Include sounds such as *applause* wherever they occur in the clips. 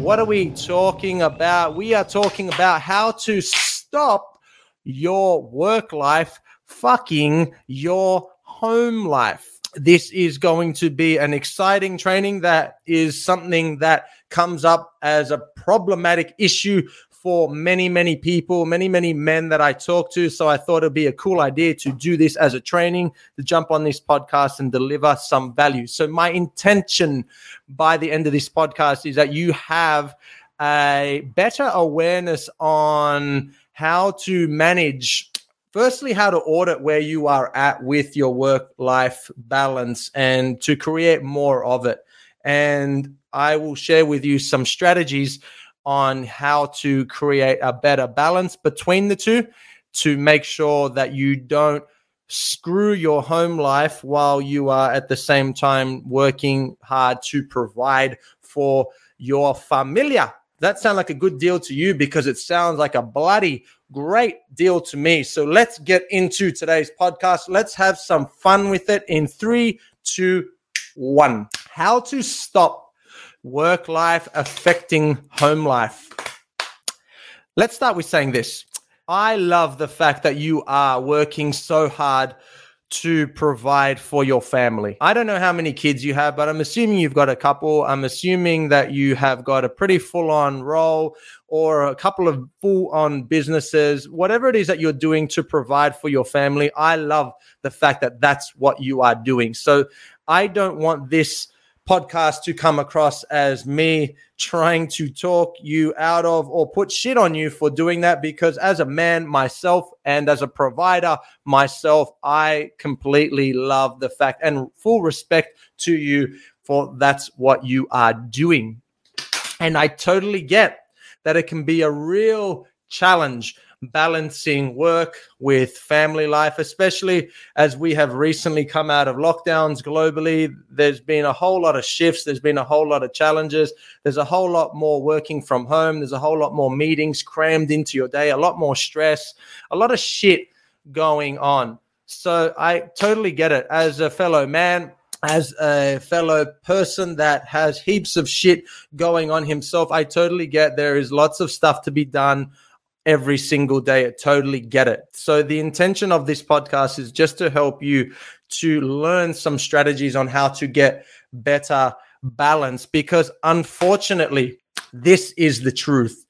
What are we talking about? We are talking about how to stop your work life fucking your home life. This is going to be an exciting training that is something that comes up as a problematic issue for many, many people, many, many men that I talk to. So I thought it'd be a cool idea to do this as a training, to jump on this podcast and deliver some value. So my intention by the end of this podcast is that you have a better awareness on how to manage firstly how to audit where you are at with your work life balance and to create more of it and i will share with you some strategies on how to create a better balance between the two to make sure that you don't screw your home life while you are at the same time working hard to provide for your familia. That sounds like a good deal to you because it sounds like a bloody great deal to me. So let's get into today's podcast. Let's have some fun with it in three, two, one. How to stop work life affecting home life. Let's start with saying this. I love the fact that you are working so hard to provide for your family. I don't know how many kids you have, but I'm assuming you've got a couple. I'm assuming that you have got a pretty full on role or a couple of full on businesses, whatever it is that you're doing to provide for your family. I love the fact that that's what you are doing. So I don't want this podcast to come across as me trying to talk you out of or put shit on you for doing that because as a man myself and as a provider myself I completely love the fact and full respect to you for that's what you are doing. And I totally get that it can be a real challenge balancing work with family life, especially as we have recently come out of lockdowns globally. There's been a whole lot of shifts, there's been a whole lot of challenges, there's a whole lot more working from home, there's a whole lot more meetings crammed into your day, a lot more stress, a lot of shit going on. So I totally get it. As a fellow man, as a fellow person that has heaps of shit going on himself, I totally get there is lots of stuff to be done every single day. I totally get it. So the intention of this podcast is just to help you to learn some strategies on how to get better balance because unfortunately, this is the truth.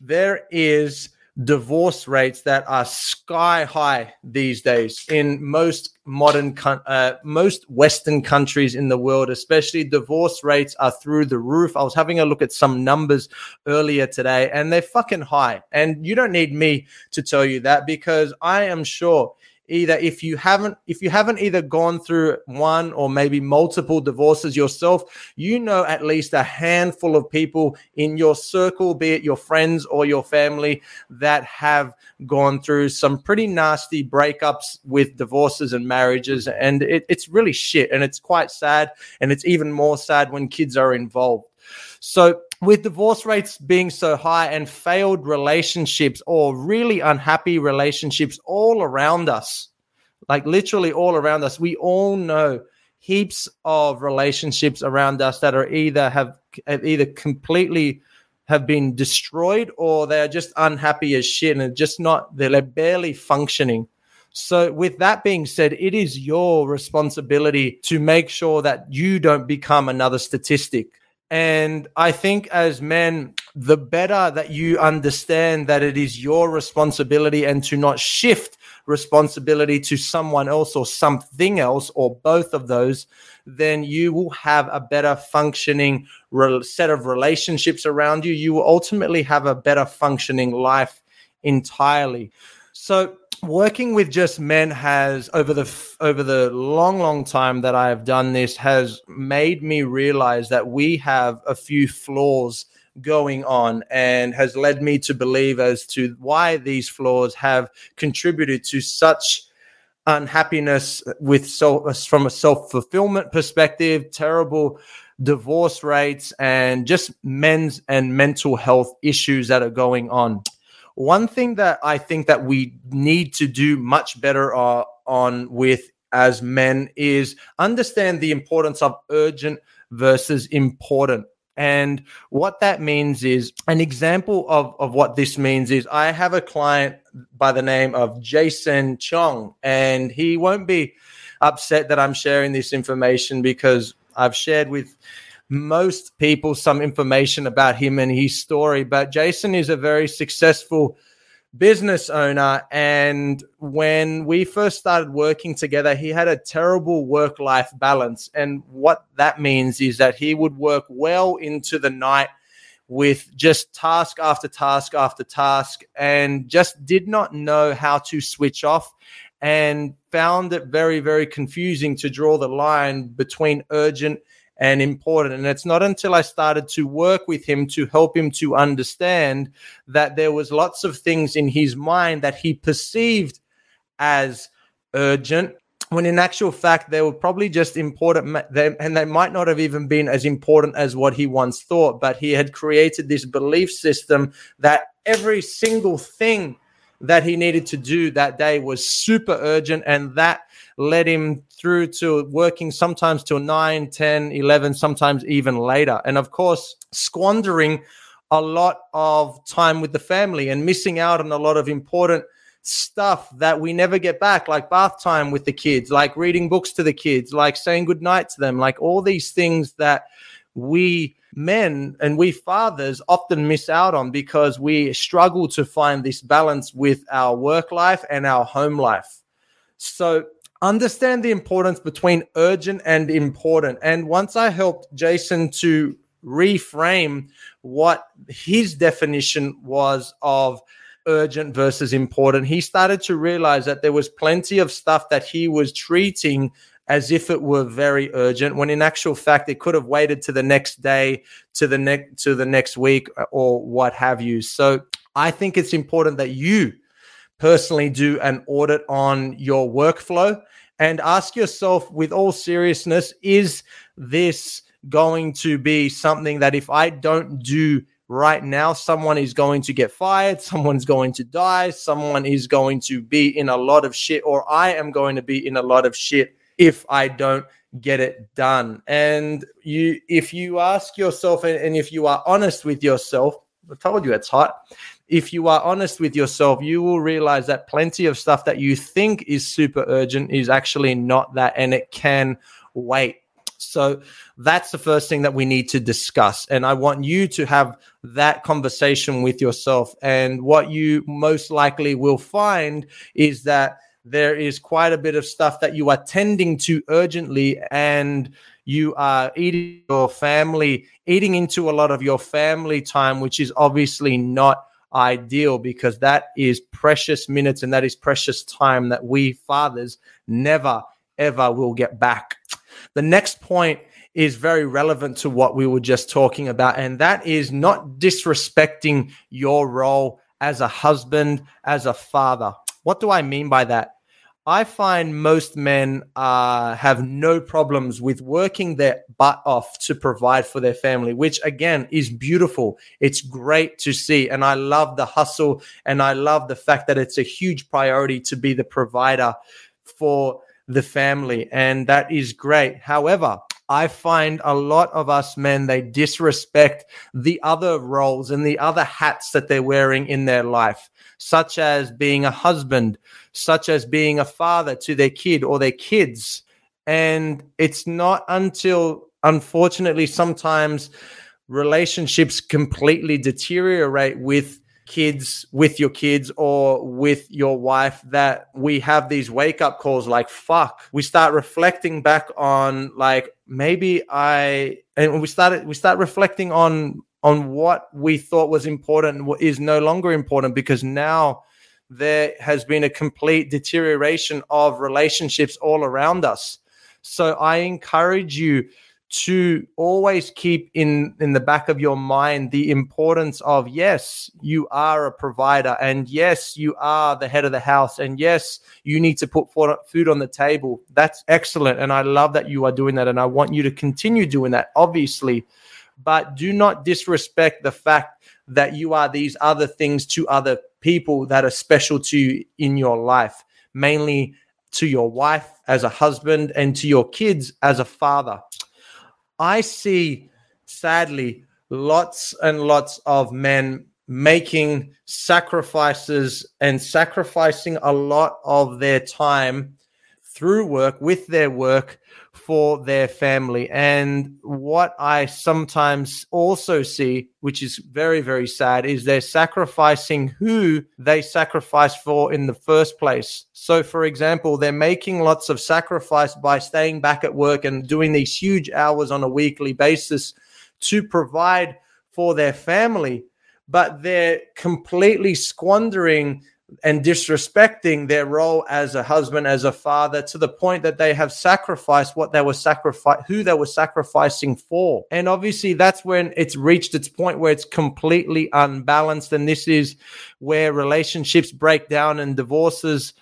There is divorce rates that are sky high these days in most modern uh, most western countries in the world especially divorce rates are through the roof. I was having a look at some numbers earlier today and they're fucking high. And you don't need me to tell you that because i am sure either if you haven't if you haven't either gone through one or maybe multiple divorces yourself you know at least a handful of people in your circle be it your friends or your family that have gone through some pretty nasty breakups with divorces and marriages. And it, it's really shit and it's quite sad and it's even more sad when kids are involved. So with divorce rates being so high and failed relationships or really unhappy relationships all around us, like literally all around us, we all know heaps of relationships around us that are either have, have either completely have been destroyed or they're just unhappy as shit and just not they're barely functioning. So, with that being said, it is your responsibility to make sure that you don't become another statistic. And I think as men, the better that you understand that it is your responsibility and to not shift responsibility to someone else or something else or both of those, then you will have a better functioning set of relationships around you. You will ultimately have a better functioning life entirely. So, working with just men has over the over the long long time that I have done this has made me realize that we have a few flaws going on and has led me to believe as to why these flaws have contributed to such unhappiness with self from a self-fulfillment perspective terrible divorce rates and just men's and mental health issues that are going on one thing that i think that we need to do much better uh, on with as men is understand the importance of urgent versus important. And what that means is an example of, of what this means is I have a client by the name of Jason Chong, and he won't be upset that I'm sharing this information because I've shared with most people some information about him and his story. But Jason is a very successful business owner. And when we first started working together, he had a terrible work life balance. And what that means is that he would work well into the night with just task after task after task and just did not know how to switch off and found it very, very confusing to draw the line between urgent and important. And it's not until I started to work with him to help him to understand that there was lots of things in his mind that he perceived as urgent when in actual fact they were probably just important and they might not have even been as important as what he once thought but he had created this belief system that every single thing that he needed to do that day was super urgent and that led him through to working sometimes till 9 10 11 sometimes even later. And of course squandering a lot of time with the family and missing out on a lot of important stuff that we never get back, like bath time with the kids, like reading books to the kids, like saying goodnight to them, like all these things that we men and we fathers often miss out on because we struggle to find this balance with our work life and our home life. So understand the importance between urgent and important. And once I helped Jason to reframe what his definition was of urgent versus important, he started to realize that there was plenty of stuff that he was treating as if it were very urgent when in actual fact it could have waited to the next day to the next to the next week uh, or what have you. So i think it's important that you personally do an audit on your workflow and ask yourself with all seriousness is this going to be something that if I don't do right now, someone is going to get fired, someone's going to die, someone is going to be in a lot of shit, or I am going to be in a lot of shit if I don't get it done. And you, if you ask yourself, and, and if you are honest with yourself, I told you it's hot if you are honest with yourself, you will realize that plenty of stuff that you think is super urgent is actually not that and it can wait. So that's the first thing that we need to discuss. And I want you to have that conversation with yourself. And what you most likely will find is that there is quite a bit of stuff that you are tending to urgently and you are eating your family, eating into a lot of your family time, which is obviously not ideal because that is precious minutes and that is precious time that we fathers never, ever will get back. The next point is very relevant to what we were just talking about, and that is not disrespecting your role as a husband, as a father. What do I mean by that? I find most men uh, have no problems with working their butt off to provide for their family, which again is beautiful. It's great to see. And I love the hustle and I love the fact that it's a huge priority to be the provider for the family. And that is great. However, I find a lot of us men, they disrespect the other roles and the other hats that they're wearing in their life, such as being a husband, such as being a father to their kid or their kids. And it's not until, unfortunately, sometimes relationships completely deteriorate with kids with your kids or with your wife that we have these wake up calls like fuck we start reflecting back on like maybe i and we started we start reflecting on on what we thought was important what is no longer important because now there has been a complete deterioration of relationships all around us. So I encourage you to always keep in in the back of your mind the importance of yes you are a provider and yes you are the head of the house and yes you need to put food on the table. That's excellent and i love that you are doing that and i want you to continue doing that obviously. But do not disrespect the fact that you are these other things to other people that are special to you in your life mainly to your wife as a husband and to your kids as a father I see, sadly, lots and lots of men making sacrifices and sacrificing a lot of their time through work with their work for their family. And what I sometimes also see, which is very, very sad, is they're sacrificing who they sacrifice for in the first place. So, for example, they're making lots of sacrifice by staying back at work and doing these huge hours on a weekly basis to provide for their family, but they're completely squandering and disrespecting their role as a husband, as a father, to the point that they have sacrificed what they were sacrifice, who they were sacrificing for. And obviously, that's when it's reached its point where it's completely unbalanced. And this is where relationships break down and divorces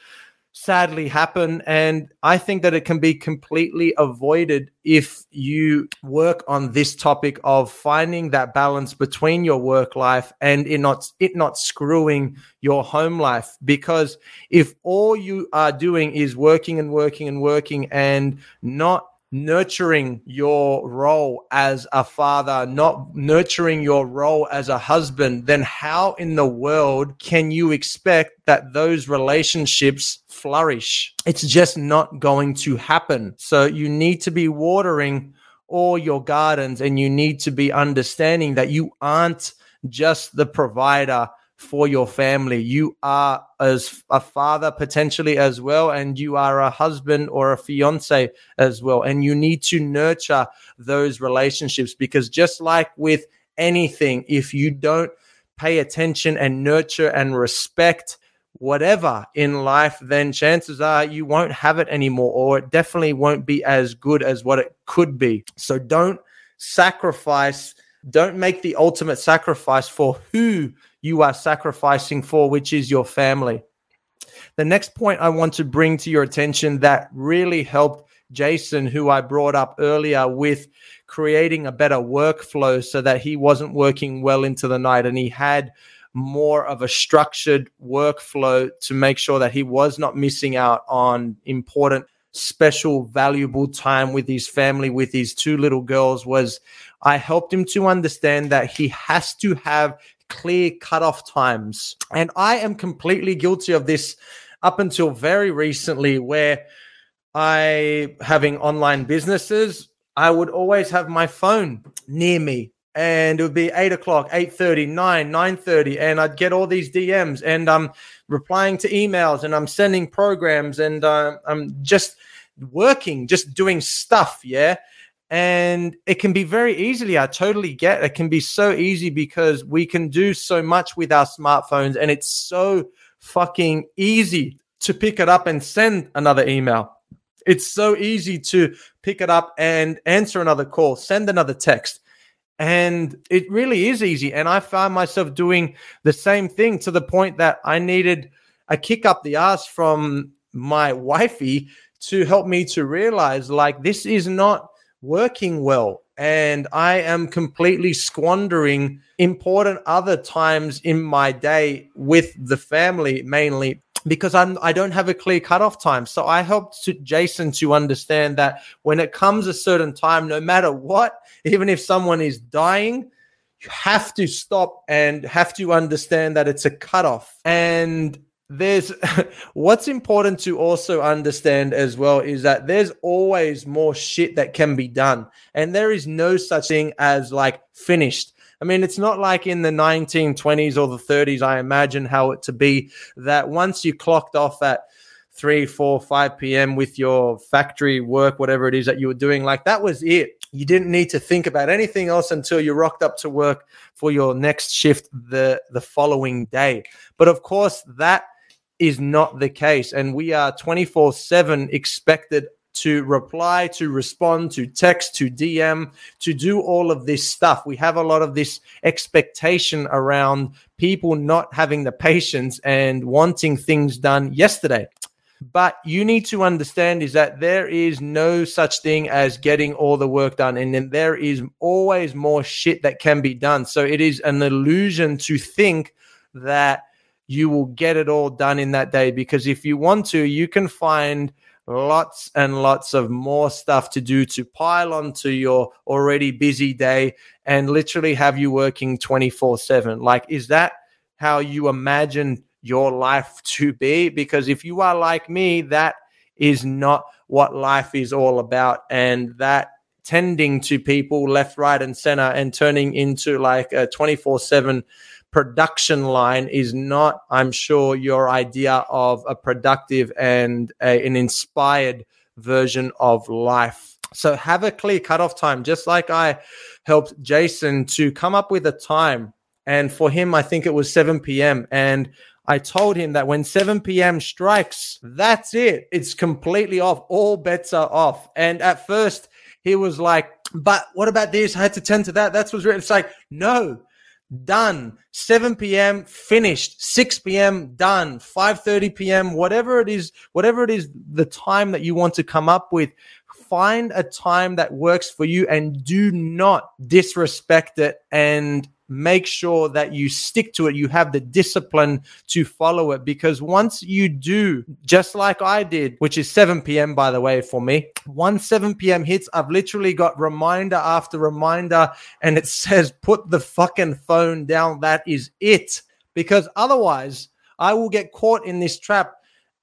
sadly happen. And I think that it can be completely avoided if you work on this topic of finding that balance between your work life and it not it not screwing your home life. Because if all you are doing is working and working and working and not nurturing your role as a father, not nurturing your role as a husband, then how in the world can you expect that those relationships flourish? It's just not going to happen. So you need to be watering all your gardens and you need to be understanding that you aren't just the provider for your family. You are as a father potentially as well, and you are a husband or a fiance as well. And you need to nurture those relationships because just like with anything, if you don't pay attention and nurture and respect whatever in life, then chances are you won't have it anymore, or it definitely won't be as good as what it could be. So don't sacrifice, don't make the ultimate sacrifice for who you are sacrificing for, which is your family. The next point I want to bring to your attention that really helped Jason, who I brought up earlier, with creating a better workflow so that he wasn't working well into the night and he had more of a structured workflow to make sure that he was not missing out on important special valuable time with his family with his two little girls was I helped him to understand that he has to have clear cutoff times. And I am completely guilty of this up until very recently, where I, having online businesses, I would always have my phone near me and it would be 8 o'clock 8.30 9 9.30 and i'd get all these dms and i'm replying to emails and i'm sending programs and uh, i'm just working just doing stuff yeah and it can be very easily i totally get it can be so easy because we can do so much with our smartphones and it's so fucking easy to pick it up and send another email. It's so easy to pick it up and answer another call send another text. And it really is easy. And i found myself doing the same thing to the point that i needed a kick up the ass from my wifey to help me to realize like this is not working well and I am completely squandering important other times in my day with the family mainly because I'm I don't have a clear cutoff time. So I helped to, Jason to understand that when it comes a certain time, no matter what, even if someone is dying, you have to stop and have to understand that it's a cutoff. And there's *laughs* what's important to also understand as well is that there's always more shit that can be done. And there is no such thing as like finished. I mean it's not like in the 1920s or the 30s i imagine how it to be that once you clocked off at 3 4 5 p.m with your factory work whatever it is that you were doing like that was it. You didn't need to think about anything else until you rocked up to work for your next shift the the following day. But of course that is not the case. And we are 24 7 expected to reply, to respond, to text, to DM, to do all of this stuff. We have a lot of this expectation around people not having the patience and wanting things done yesterday. But you need to understand is that there is no such thing as getting all the work done. And then there is always more shit that can be done. So it is an illusion to think that you will get it all done in that day. Because if you want to, you can find lots and lots of more stuff to do to pile onto your already busy day and literally have you working 24 7. Like, is that how you imagine your life to be. Because if you are like me, that is not what life is all about. And that tending to people left, right, and center and turning into like a 24 7 production line is not, I'm sure, your idea of a productive and a, an inspired version of life. So have a clear cutoff time, just like I helped Jason to come up with a time. And for him, I think it was 7 p.m. And I told him that when 7 p.m. strikes, that's it. It's completely off. All bets are off. And at first, he was like, but what about this? I had to tend to that. That's what's written. It's like, no, done. 7 p.m. finished. 6 p.m. done. 5:30 p.m. Whatever it is, whatever it is, the time that you want to come up with, find a time that works for you and do not disrespect it and make sure that you stick to it. You have the discipline to follow it because once you do, just like I did, which is 7 p.m. by the way for me, once 7 p.m. hits, I've literally got reminder after reminder and it *laughs* says, put the fucking phone down. That is it. Because otherwise, I will get caught in this trap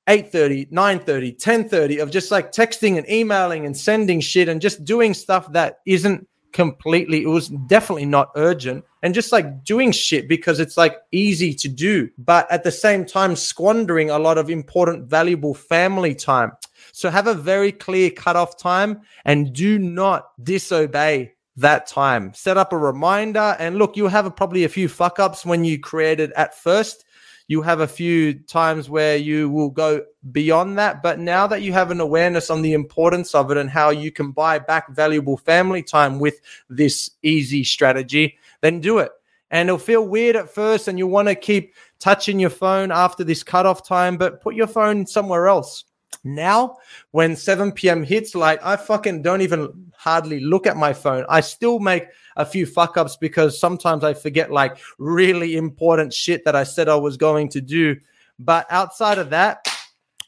8:30, 9:30, 10:30 of just like texting and emailing and sending shit and just doing stuff that isn't completely it was definitely not urgent. And just like doing shit because it's like easy to do but at the same time squandering a lot of important valuable family time. So have a very clear cutoff time and do not disobey that time. Set up a reminder and look you'll have a, probably a few fuck ups when you create it at first you have a few times where you will go beyond that. But now that you have an awareness on the importance of it and how you can buy back valuable family time with this easy strategy, then do it. And it'll feel weird at first, and you'll want to keep touching your phone after this cutoff time, but put your phone somewhere else. Now, when 7 p.m. hits, like I fucking don't even hardly look at my phone. I still make a few fuck ups because sometimes I forget like really important shit that I said I was going to do. But outside of that,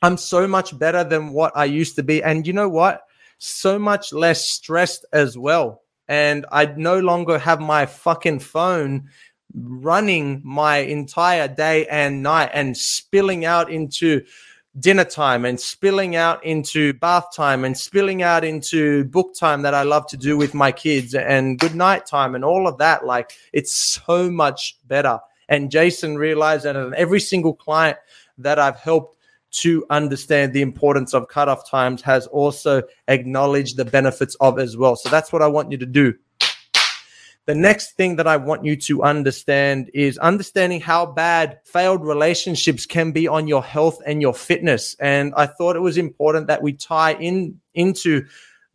I'm so much better than what I used to be. And you know what? So much less stressed as well. And I no longer have my fucking phone running my entire day and night and spilling out into dinner time and spilling out into bath time and spilling out into book time that I love to do with my kids and good night time and all of that. Like it's so much better. And Jason realized that and every single client that I've helped to understand the importance of cutoff times has also acknowledged the benefits of as well. So that's what I want you to do. The next thing that I want you to understand is understanding how bad failed relationships can be on your health and your fitness. And I thought it was important that we tie in into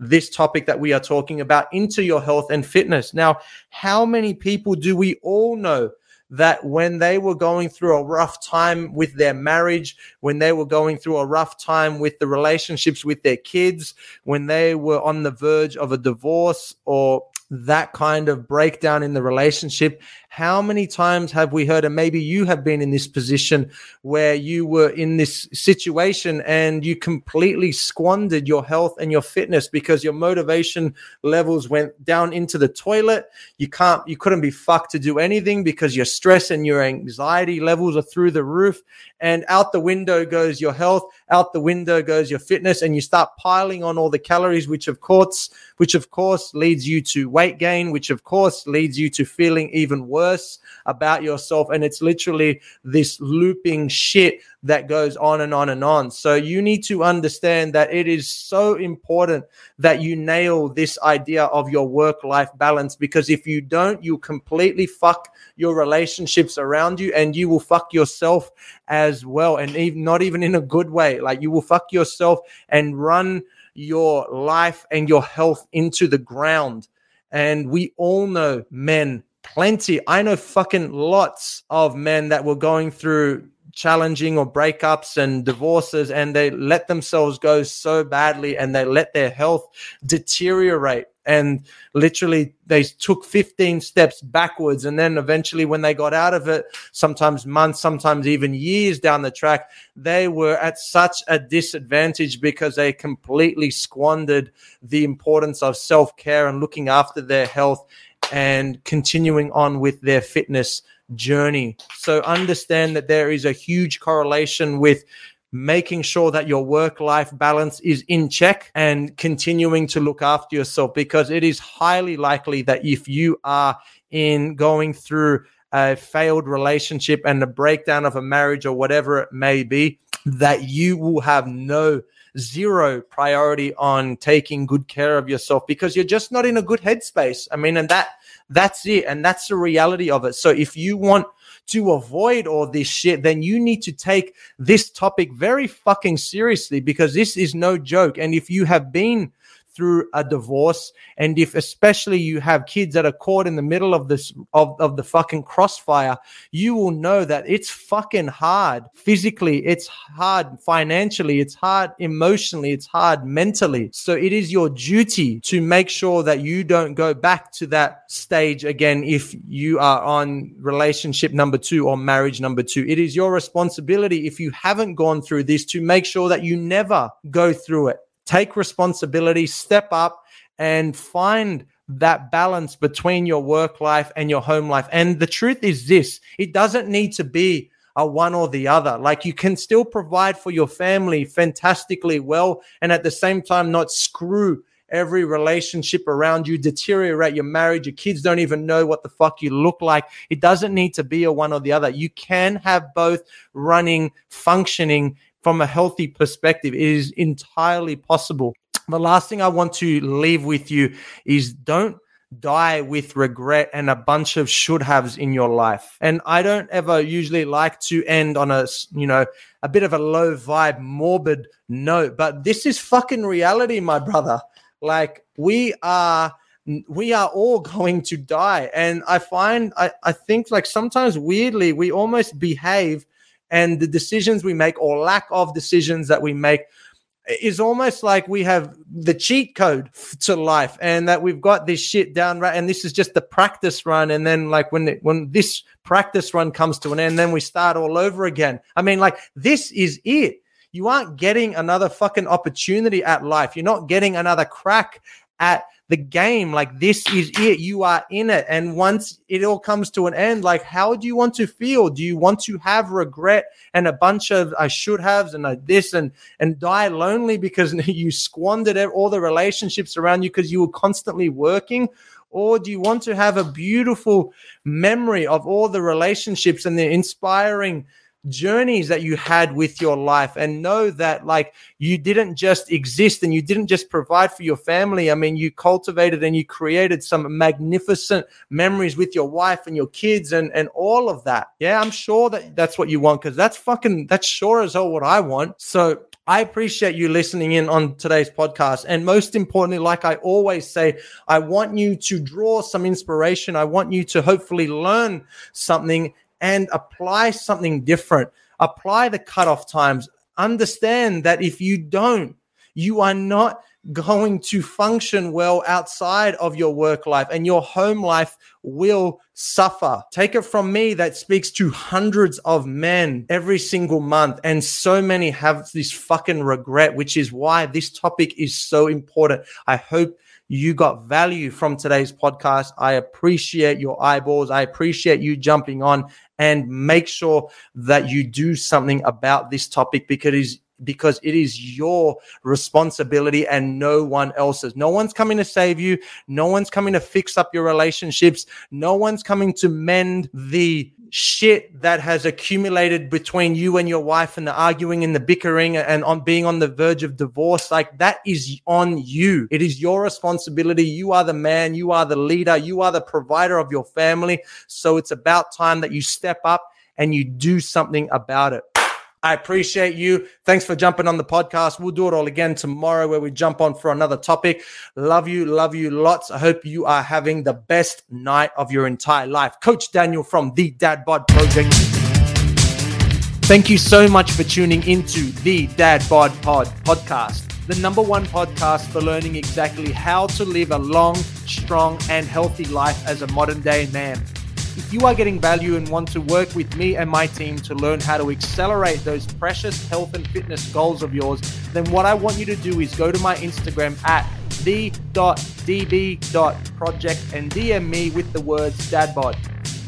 this topic that we are talking about into your health and fitness. Now, how many people do we all know that when they were going through a rough time with their marriage, when they were going through a rough time with the relationships with their kids, when they were on the verge of a divorce or that kind of breakdown in the relationship. How many times have we heard, and maybe you have been in this position where you were in this situation and you completely squandered your health and your fitness because your motivation levels went down into the toilet. You can't, you couldn't be fucked to do anything because your stress and your anxiety levels are through the roof. And out the window goes your health, out the window goes your fitness, and you start piling on all the calories, which of course, which of course leads you to weight gain, which of course leads you to feeling even worse about yourself. And it's literally this looping shit that goes on and on and on. So you need to understand that it is so important that you nail this idea of your work life balance because if you don't, you'll completely fuck your relationships around you and you will fuck yourself as well. And even not even in a good way. Like you will fuck yourself and run your life and your health into the ground. And we all know men, plenty. I know fucking lots of men that were going through challenging or breakups and divorces and they let themselves go so badly and they let their health deteriorate and literally they took 15 steps backwards and then eventually when they got out of it sometimes months sometimes even years down the track they were at such a disadvantage because they completely squandered the importance of self-care and looking after their health and continuing on with their fitness journey. So understand that there is a huge correlation with making sure that your work life balance is in check and continuing to look after yourself because it is highly likely that if you are in going through a failed relationship and the breakdown of a marriage or whatever it may be, that you will have no zero priority on taking good care of yourself because you're just not in a good headspace. I mean, and that that's it. And that's the reality of it. So if you want to avoid all this shit, then you need to take this topic very fucking seriously because this is no joke. And if you have been through a divorce. And if especially you have kids that are caught in the middle of this of, of the fucking crossfire you will know that it's fucking hard physically. It's hard financially. It's hard emotionally. It's hard mentally. So it is your duty to make sure that you don't go back to that stage again if you are on relationship number 2 or marriage number 2 it is your responsibility if you haven't gone through this to make sure that you never go through it take responsibility, step up, and find that balance between your work life and your home life. And the truth is this it doesn't need to be a one or the other. Like you can still provide for your family fantastically well, and at the same time, not screw every relationship around you, deteriorate your marriage. Your kids don't even know what the fuck you look like. It doesn't need to be a one or the other. You can have both running, functioning from a healthy perspective. It is entirely possible. The last thing I want to leave with you is don't die with regret and a bunch of should haves in your life. And I don't ever usually like to end on a, you know, a bit of a low vibe, morbid note, but this is fucking reality, my brother. Like we are we are all *laughs* going to die. And I find I, I think like sometimes weirdly we almost behave and the decisions we make or lack of decisions that we make is almost like we have the cheat code to life and that we've got this shit down right. And this is just the practice run. And then like when when this practice run comes to an end then we start all over again. I mean like this is it. You aren't getting another fucking opportunity at life. You're not getting another crack at the game. Like this is it. You are in it. And once it all comes to an end, like how do you want to feel? Do you want to have regret and a bunch of I should haves and a this and and die lonely because *laughs* you squandered all the relationships around you because you were constantly working? Or do you want to have a beautiful memory of all the relationships and the inspiring journeys that you had with your life and know that like you didn't just exist and you didn't just provide for your family. I mean, you cultivated and you created some magnificent memories with your wife and your kids and, and all of that. Yeah, I'm sure that that's what you want because that's fucking, that's sure as hell what I want. So I appreciate you listening in on today's podcast. And most importantly, like I always say, I want you to draw some inspiration. I want you to hopefully learn something and apply something different. Apply the cutoff times. Understand that if you don't, you are not going to function well outside of your work life and your home life will suffer. Take it from me that speaks to hundreds of men every single month. And so many have this fucking regret, which is why this topic is so important. I hope you got value from today's podcast. I appreciate your eyeballs. I appreciate you jumping on and make sure that you do something about this topic because it is because it is your responsibility and no one else's. No one's coming to save you. No one's coming to fix up your relationships. No one's coming to mend the shit that has accumulated between you and your wife and the arguing and the bickering and on being on the verge of divorce like that is on you. It is your responsibility. You are the man. You are the leader. You are the provider of your family. So it's about time that you step up and you do something about it I appreciate you. Thanks for jumping on the podcast. We'll do it all again tomorrow where we jump on for another topic. Love you, love you lots. I hope you are having the best night of your entire life. Coach Daniel from the Dad Bod Project. Thank you so much for tuning into the Dad Bod Pod podcast, the number one podcast for learning exactly how to live a long, strong, and healthy life as a modern day man. If you are getting value and want to work with me and my team to learn how to accelerate those precious health and fitness goals of yours, then what I want you to do is go to my Instagram at the.db.project and DM me with the words dadbod.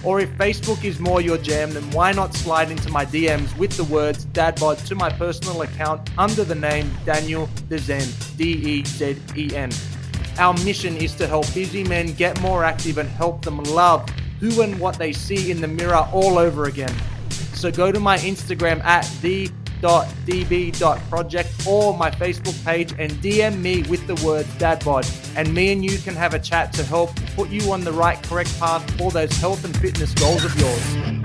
Or if Facebook is more your jam, then why not slide into my DMs with the words dadbod to my personal account under the name Daniel Dezen, D E Z E N. Our mission is to help busy men get more active and help them love who and what they see in the mirror all over again. So go to my Instagram at the.db.project or my Facebook page and DM me with the word dadbod. And me and you can have a chat to help put you on the right, correct path for those health and fitness goals of yours.